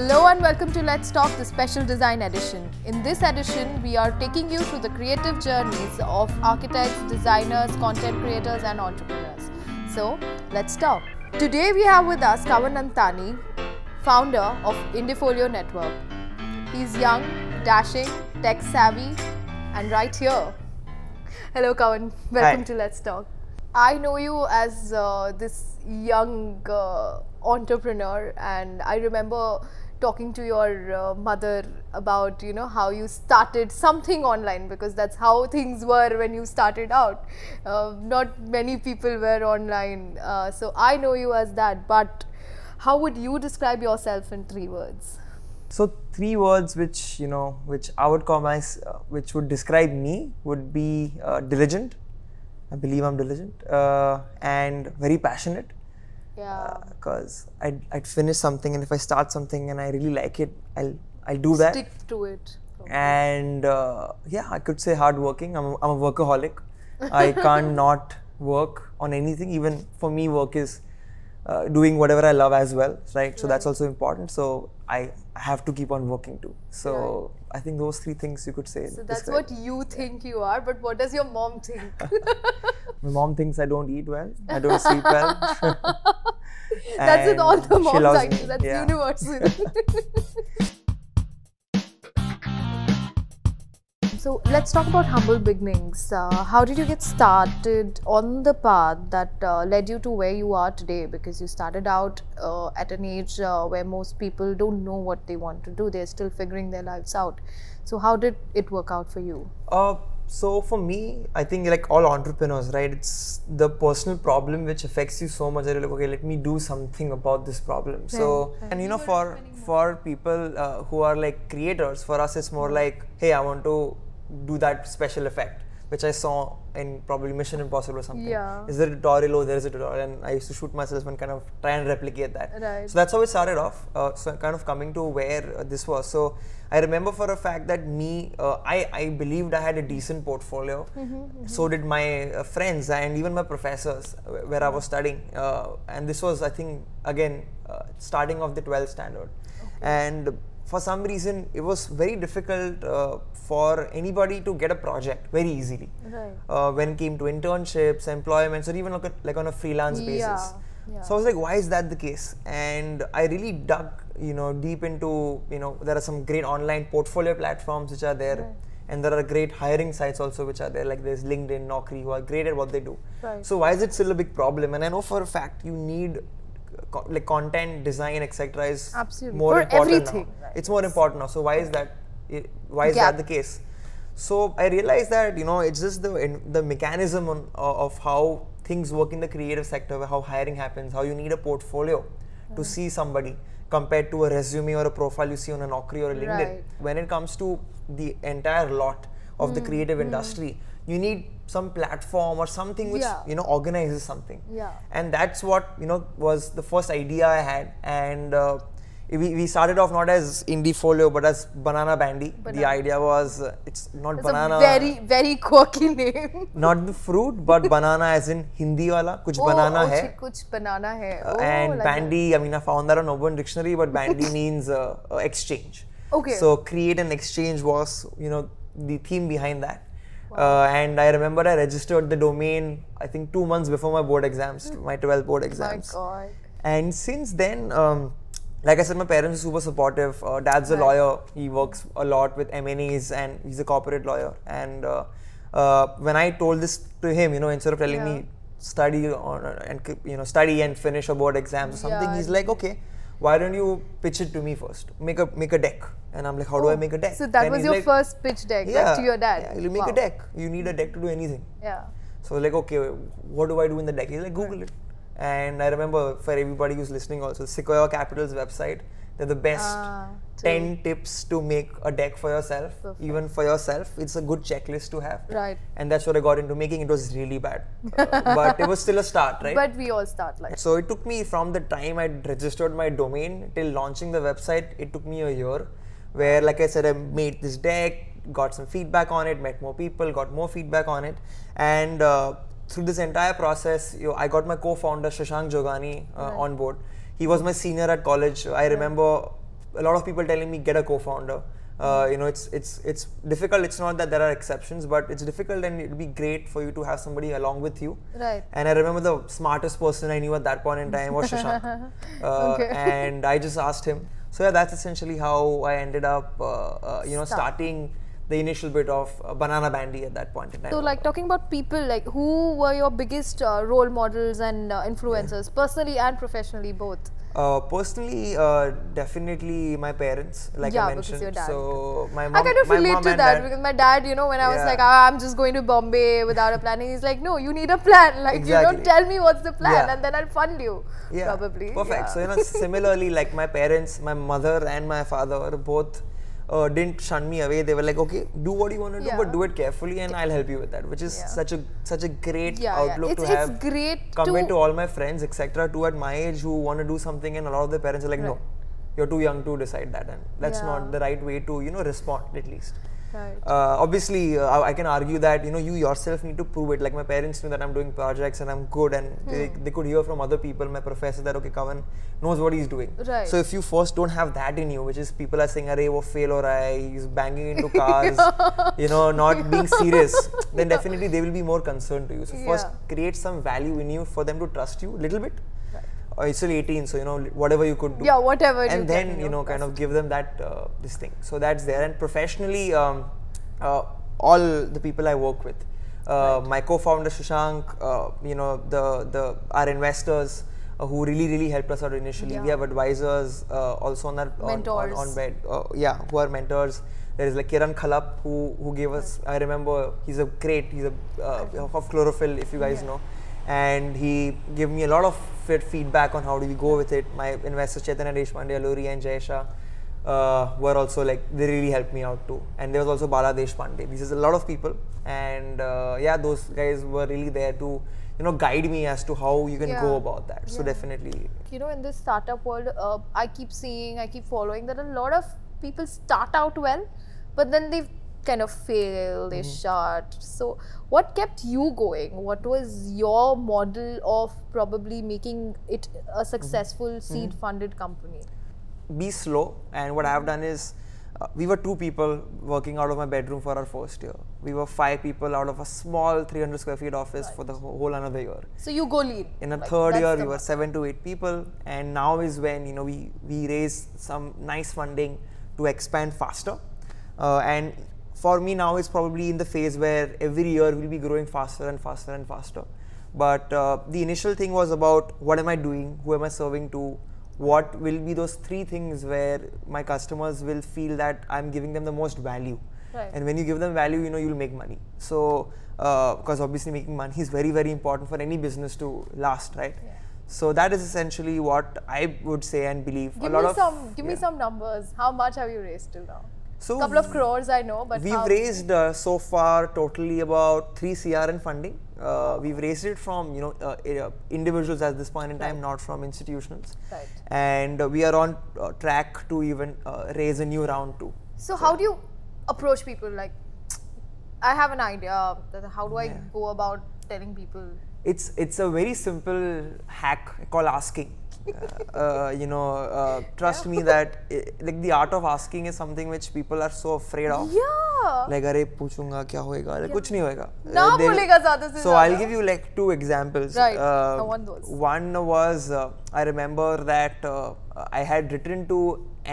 Hello and welcome to Let's Talk, the special design edition. In this edition, we are taking you through the creative journeys of architects, designers, content creators, and entrepreneurs. So, let's talk. Today, we have with us Kavan Antani, founder of IndieFolio Network. He's young, dashing, tech savvy, and right here. Hello, Kavan. Welcome Hi. to Let's Talk. I know you as uh, this young uh, entrepreneur, and I remember talking to your uh, mother about you know how you started something online because that's how things were when you started out. Uh, not many people were online, uh, so I know you as that. But how would you describe yourself in three words? So three words which you know, which I would call my, uh, which would describe me would be uh, diligent. I believe I'm diligent uh, and very passionate. Yeah. Because I'd, I'd finish something and if I start something and I really like it, I'll I'll do that. Stick to it. And uh, yeah, I could say hardworking. I'm a, I'm a workaholic. I can't not work on anything. Even for me, work is uh, doing whatever I love as well, right? So that's also important. So I have to keep on working too. So I think those three things you could say. So that's describe. what you think you are, but what does your mom think? My mom thinks I don't eat well. I don't sleep well. That's with all the moms actually. That's Yeah. universal. so let's talk about humble beginnings. Uh, how did you get started on the path that uh, led you to where you are today? Because you started out uh, at an age uh, where most people don't know what they want to do. They're still figuring their lives out. So how did it work out for you? Uh, so for me, I think like all entrepreneurs, right? It's the personal problem which affects you so much that you're like, okay, let me do something about this problem. So, and you know, for for people uh, who are like creators, for us, it's more like, hey, I want to do that special effect, which I saw in probably Mission Impossible or something. Yeah. Is there a tutorial? Oh, there is a tutorial, and I used to shoot myself and kind of try and replicate that. Right. So that's how it started off. Uh, so kind of coming to where uh, this was. So I remember for a fact that me, uh, I I believed I had a decent portfolio. So did my uh, friends and even my professors uh, where I was studying. Uh, and this was I think again uh, starting of the 12th standard. And for some reason it was very difficult uh, for anybody to get a project very easily. Right. Uh, when it came to internships, employments, or even like, on a freelance basis. Yeah, yeah. So I was like, why is that the case? And I really dug, you know, deep into, you know, there are some great online portfolio platforms which are there. And there are great hiring sites also which are there, like there's LinkedIn, Naukri, who are great at what they do. Right. So why is it still a big problem? And I know for a fact you need co- like content design, etc. is Absolutely. more For important everything, now. right. It's more important now. So why is that? Why is Gap. that the case? So I realized that you know it's just the en- the mechanism on, o- of how things work in the creative sector, how hiring happens, how you need a portfolio to hmm. see somebody compared to a resume or a profile you see on a Naukri or a LinkedIn. Right. When it comes to the entire lot of the hmm. creative hmm. industry, you need some platform or something which yeah. you know organizes something. Yeah. And that's what you know was the first idea i had. And uh, we, we started off not as indie folio but as banana bandy. Banana. the idea was uh, it's not it's banana. a very very quirky name. Not the fruit but banana as in hindi wala kuch oh, banana oh, hai. kuch banana hai. Uh, oh, and like bandy that. i mean i found that on urban dictionary but bandy means uh, uh, exchange. Okay. So create an exchange was you know the theme behind that. Uh, and I remember I registered the domain, I think two months before my board exams, my 12 board exams. My God. And since then, um, like I said, my parents are super supportive. Uh, dad's a Right. lawyer. He works a lot with M&As and he's a corporate lawyer. And uh, uh, when I told this to him, you know, instead of telling Yeah. me study on and you know study and finish a board exams or something, Yeah, he's like, okay, why don't you pitch it to me first? Make a make a deck. And I'm like, how do I oh, make a deck? Oh, So that And was your like, first pitch deck yeah, to your dad. Yeah, you make Wow. a deck. You need a deck to do anything. Yeah. So like, okay, what do I do in the deck? He's like, Google it. And I remember for everybody who's listening also, Sequoia Capital's website, they're the best Ah, 10 tips to make a deck for yourself, Perfect. even for yourself. It's a good checklist to have. Right. And that's what I got into making. It was really bad. Uh, but it was still a start, right? But we all start like So it took me from the time I registered my domain till launching the website, it took me a year. Where, like I said, I made this deck, got some feedback on it, met more people, got more feedback on it, and uh, through this entire process, you know, I got my co-founder Shashank Jogani uh, on board. He was my senior at college. I remember a lot of people telling me get a co-founder. Uh, you know, it's it's it's difficult. It's not that there are exceptions, but it's difficult, and it'd be great for you to have somebody along with you. Right. And I remember the smartest person I knew at that point in time was Shashank. Uh, Okay. And I just asked him. So yeah, that's essentially how I ended up, uh, uh, you know, Start. starting the initial bit of uh, Banana Bandy at that point in time. So, like talking about people, like who were your biggest uh, role models and uh, influencers, personally and professionally, both? Uh, personally, uh, definitely my parents, like Yeah, I because mentioned. your dad. So my mom, I kind of relate to that dad- because my dad, you know, when I was Yeah. like, ah, I'm just going to Bombay without a plan, he's like, no, you need a plan. Like, you don't tell me what's the plan, Yeah. and then I'll fund you. yeah, Probably. perfect. yeah. So you know, similarly, like my parents, my mother and my father both uh, didn't shun me away. They were like, okay, do what you want to do, Yeah. but do it carefully, and I'll help you with that. Which is Yeah. such a such a great yeah, outlook It's, to have. it's great compared to to all my friends, etc., too at my age who want to do something, and a lot of their parents are like, no, you're too young to decide that, and that's not the right way to you know respond at least. Right. Uh, obviously, uh, I- can argue that you know you yourself need to prove it. Like my parents knew that I'm doing projects and I'm good, and they, Hmm. they could hear from other people, my professor, that okay, Kavan knows what he's doing. Right. So if you first don't have that in you, which is people are saying, "Arey, wo fail or I, he's banging into cars," you know, not being serious, then definitely they will be more concerned to you. So first, Yeah. create some value in you for them to trust you a little bit. Uh, it's still 18, so you know whatever you could do. Yeah, whatever. and then can, you know kind of give them that uh, this thing. So that's there. And professionally um, uh, all the people i work with uh, my co-founder shashank uh, you know the the our investors uh, who really really helped us out initially. We have advisors uh, also on that on, on, Mentors. on bed uh, yeah who are mentors. There is like Kiran Khalap who who gave us I remember he's a great he's a uh, of chlorophyll if you guys Yeah. know and he gave me a lot of fit feedback on how do we go with it. My investors Chaitanya Deshpande, Aluri and Jayasha uh, were also like they really helped me out too. And there was also Bala Deshpande. This is a lot of people, and uh, yeah, those guys were really there to you know guide me as to how you can go about that. So Yeah. definitely, you know in this startup world uh, i keep seeing i keep following that a lot of people start out well but then they kind of fail they shut so what kept you going what was your model of probably making it a successful seed funded company be slow. And what I've done is. Uh, we were two people working out of my bedroom for our first year. We were five people out of a small 300 square feet office for the whole another year. so you go lead. in a Like, third year the we were seven to eight people and now is when you know we we raised some nice funding to expand faster uh, and for me now it's probably in the phase where every year we'll be growing faster and faster and faster. But uh, the initial thing was about what am i doing? Who am i serving to? What will be those three things where my customers will feel that i'm giving them the most value? Right. and when you give them value you know you'll make money. So because obviously making money is very very important for any business to last right? Yeah. so that is essentially what i would say and believe. Give a lot me of some give me some numbers. How much have you raised till now so couple of crores i know but we've raised uh, so far totally about 3 cr in funding uh, we've raised it from you know uh, uh, individuals at this point in time Right. not from institutionals Right. and uh, we are on uh, track to even uh, raise a new round too So how do you approach people? Like, I have an idea. How do I Yeah. go about telling people? it's it's a very simple hack called asking uh, uh, you know uh, trust me that i like the art of asking is something which people are so afraid of Yeah. like अरे पूछूंगा क्या होएगा like, कुछ नहीं होएगा ना Uh, they- बोलेगा ज़्यादा से so I'll ज़्यादा। give you like two examples Right, Uh, I want those. one was uh, I remember that uh, I had written to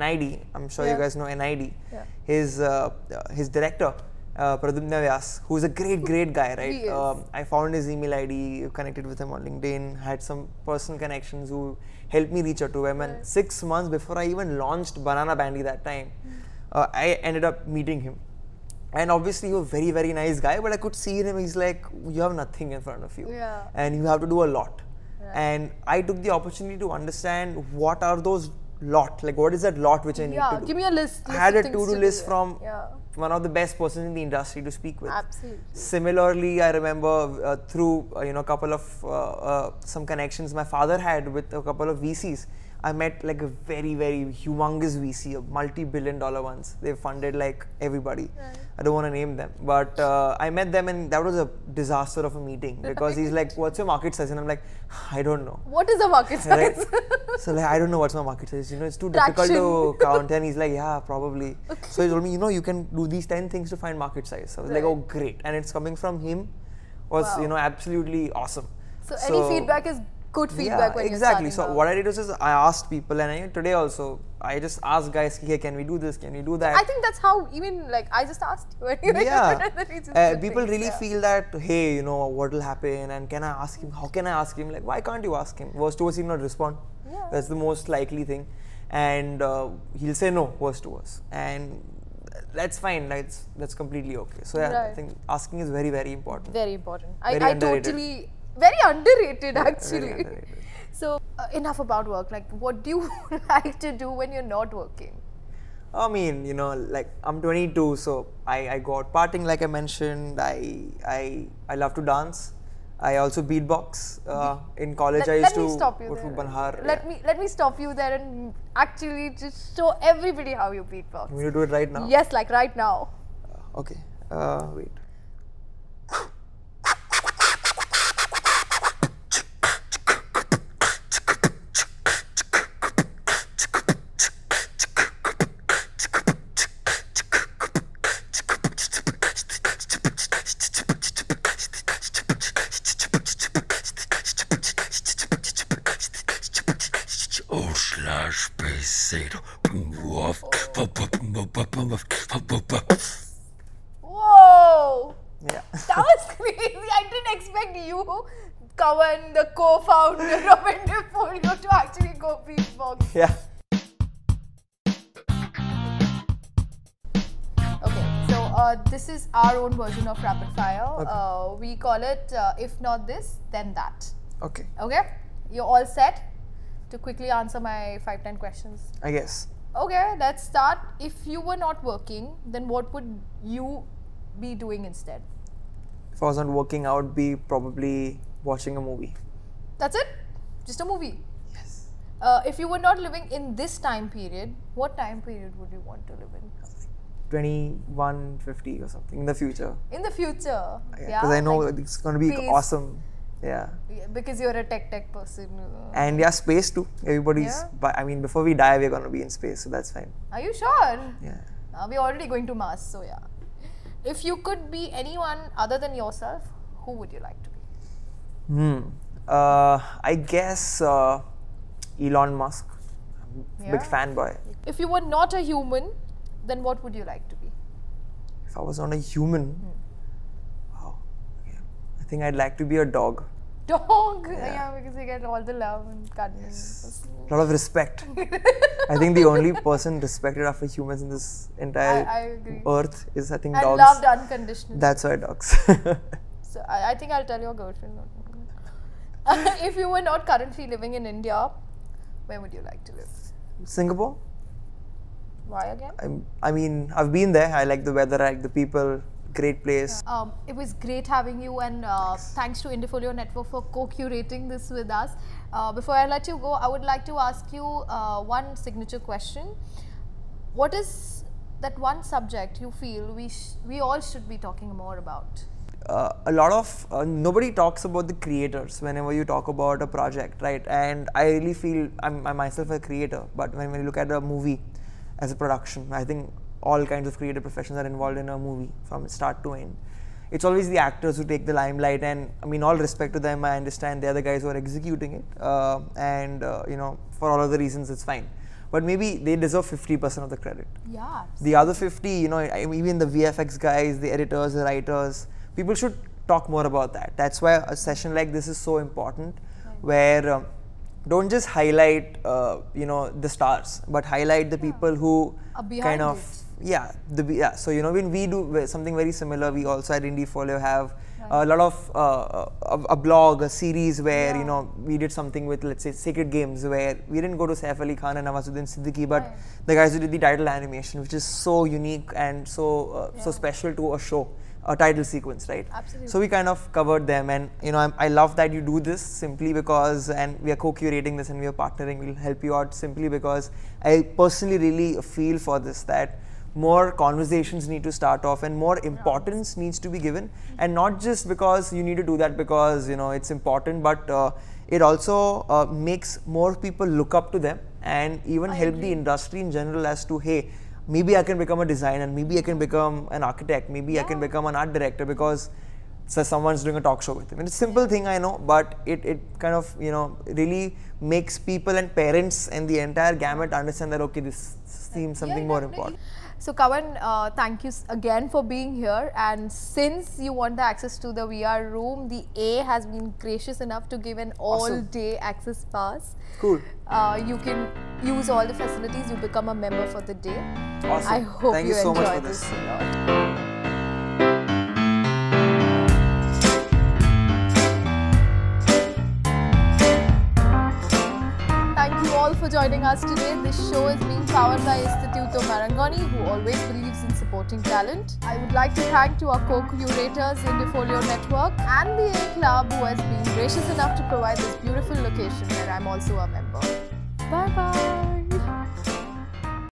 NID I'm sure you Yeah. guys know NID Yeah. his uh, uh, his director uh, Pradyumna Vyas who's a great great guy right. Um, I found his email ID, connected with him on LinkedIn, had some personal connections who helped me reach out to him. And six months before I even launched Banana Bandy that time, Hmm. uh, I ended up meeting him. And obviously, he was a very, very nice guy, but I could see in him, he's like, You have nothing in front of you. Yeah. And you have to do a lot. Right. And I took the opportunity to understand what are those lot, like what is that lot which I need Yeah. to do. Give me a list. I had a to-do do list from Yeah. One of the best persons in the industry to speak with. Absolutely. Similarly, I remember uh, through uh, you know a couple of uh, uh, some connections my father had with a couple of VCs. I met like a very, very humongous VC, a multi-billion dollar ones. They funded like everybody. I don't want to name them, but uh, I met them and that was a disaster of a meeting because he's like, "What's your market size?" And I'm like, "I don't know." What is the market Right? size? so like I don't know what's my market size. You know, it's too difficult to count. And he's like, yeah, probably. So he told me, you know, you can do these ten things to find market size. So I was like, oh great. And it's coming from him was Wow. you know absolutely awesome. so, any feedback is good feedback yeah, exactly. So starting what. I did was just I asked people, and I, today also I just asked guys, hey, can we do this? Can we do that? I think that's how even like I just asked you yeah, he uh, people really yeah. feel that hey, you know what will happen, and can I ask him? How can I ask him? Like, why can't you ask him? Worst to worst, he'll not respond. Yeah. That's the most likely thing, and uh, he'll say no. Worst to worst, and that's fine. That's that's completely okay. So yeah, I think asking is very very important. Very important. I, Very I underrated. totally very underrated actually. underrated. So uh, enough about work. Like, what do you like to do when you're not working? I mean, you know, like I'm 22, so I, I got parting like I mentioned. I I I love to dance. I also beatbox. Uh, in college, Let, I used let to me stop you go there. to Banhar. Let yeah. me let me stop you there and actually just show everybody how you beatbox. Me do it right now? Yes, like right now. Okay. Uh, wait. Pesado. Whoa! Yeah. That was crazy. I didn't expect you, Kavan, the co-founder of IndieFolio, to actually go beatbox. yeah. Okay, so uh, this is our own version of rapid fire. Uh, we call it uh, if not this, then that. Okay. Okay, you're all set to quickly answer my five ten questions. I guess. Okay, let's start. If you were not working, then what would you be doing instead? If I was not working, I would be probably watching a movie. That's it? Just a movie? Yes. Uh, if you were not living in this time period, what time period would you want to live in? 21, 50 or something in the future. In the future. Yeah. Because I know like- it's going to be awesome. Yeah. Yeah, because you're a tech tech person. And yeah, space too. Everybody's. Yeah. But I mean, before we die, we're going to be in space, so that's fine. Are you sure? Yeah. Uh, we're already going to Mars, so yeah. If you could be anyone other than yourself, who would you like to be? Hmm. Uh, I guess uh, Elon Musk. Yeah. Big fanboy. If you were not a human, then what would you like to be? If I was not a human, Hmm. Wow. Okay. I think I'd like to be a dog. Dog. Yeah, because you get all the love and cuddling. A lot of respect. I think the only person respected after humans in this entire I, I earth is I think And dogs. loved unconditionally. That's why dogs. So I, I think I'll tell your girlfriend. if you were not currently living in India, where would you like to live? Singapore. Why again? I'm, I mean, I've been there. I like the weather. I like the people. Great place. Um, it was great having you, and uh, thanks to IndieFolio Network for co-curating this with us. Uh, before I let you go, I would like to ask you uh, one signature question. What is that one subject you feel we sh- we all should be talking more about? uh, a lot of uh, nobody talks about the creators whenever you talk about a project right and i really feel i'm I myself a creator but when, when you look at a movie as a production i think all kinds of creative professions are involved in a movie from start to end. It's always the actors who take the limelight and i mean all respect to them. I understand they're the guys who are executing it uh, and uh, you know for all other reasons it's fine. But maybe they deserve 50% of the credit. Yeah. the other 50 you know I mean, even the vfx guys the editors the writers people should talk more about that. That's why a session like this is so important where um, don't just highlight uh, you know the stars but highlight the people who kind of. Yeah the yeah so you know when we do something very similar we also at indie folio have a lot of uh, a, a blog a series where you know we did something with let's say sacred games where we didn't go to saif ali khan and nawazuddin siddiqui but Right. the guys who did the title animation which is so unique and so uh, so special to a show a title sequence, right? Absolutely. So we kind of covered them, and you know, I'm, I love that you do this simply because, and we are co-curating this and we are partnering. We'll help you out simply because I personally really feel for this that more conversations need to start off and more importance needs to be given. And not just because you need to do that because you know it's important but uh, it also uh, makes more people look up to them and even help the industry in general as to hey maybe i can become a designer maybe i can become an architect maybe i can become an art director because so someone's doing a talk show with him. It's a simple thing, I know, but it, it kind of, you know, really makes people and parents and the entire gamut understand that, okay, this seems something more important. So Kavan, uh, thank you again for being here. And since you want the access to the VR room, the A has been gracious enough to give an all-day access pass. Cool. Uh, you can use all the facilities. You become a member for the day. Awesome. I hope Thank you, you so much enjoy for this this. Joining us today. This show is being powered by Instituto Marangoni, who always believes in supporting talent. I would like to thank to our co-curators IndieFolio Network and the A Club, who has been gracious enough to provide this beautiful location where I'm also a member. Bye bye.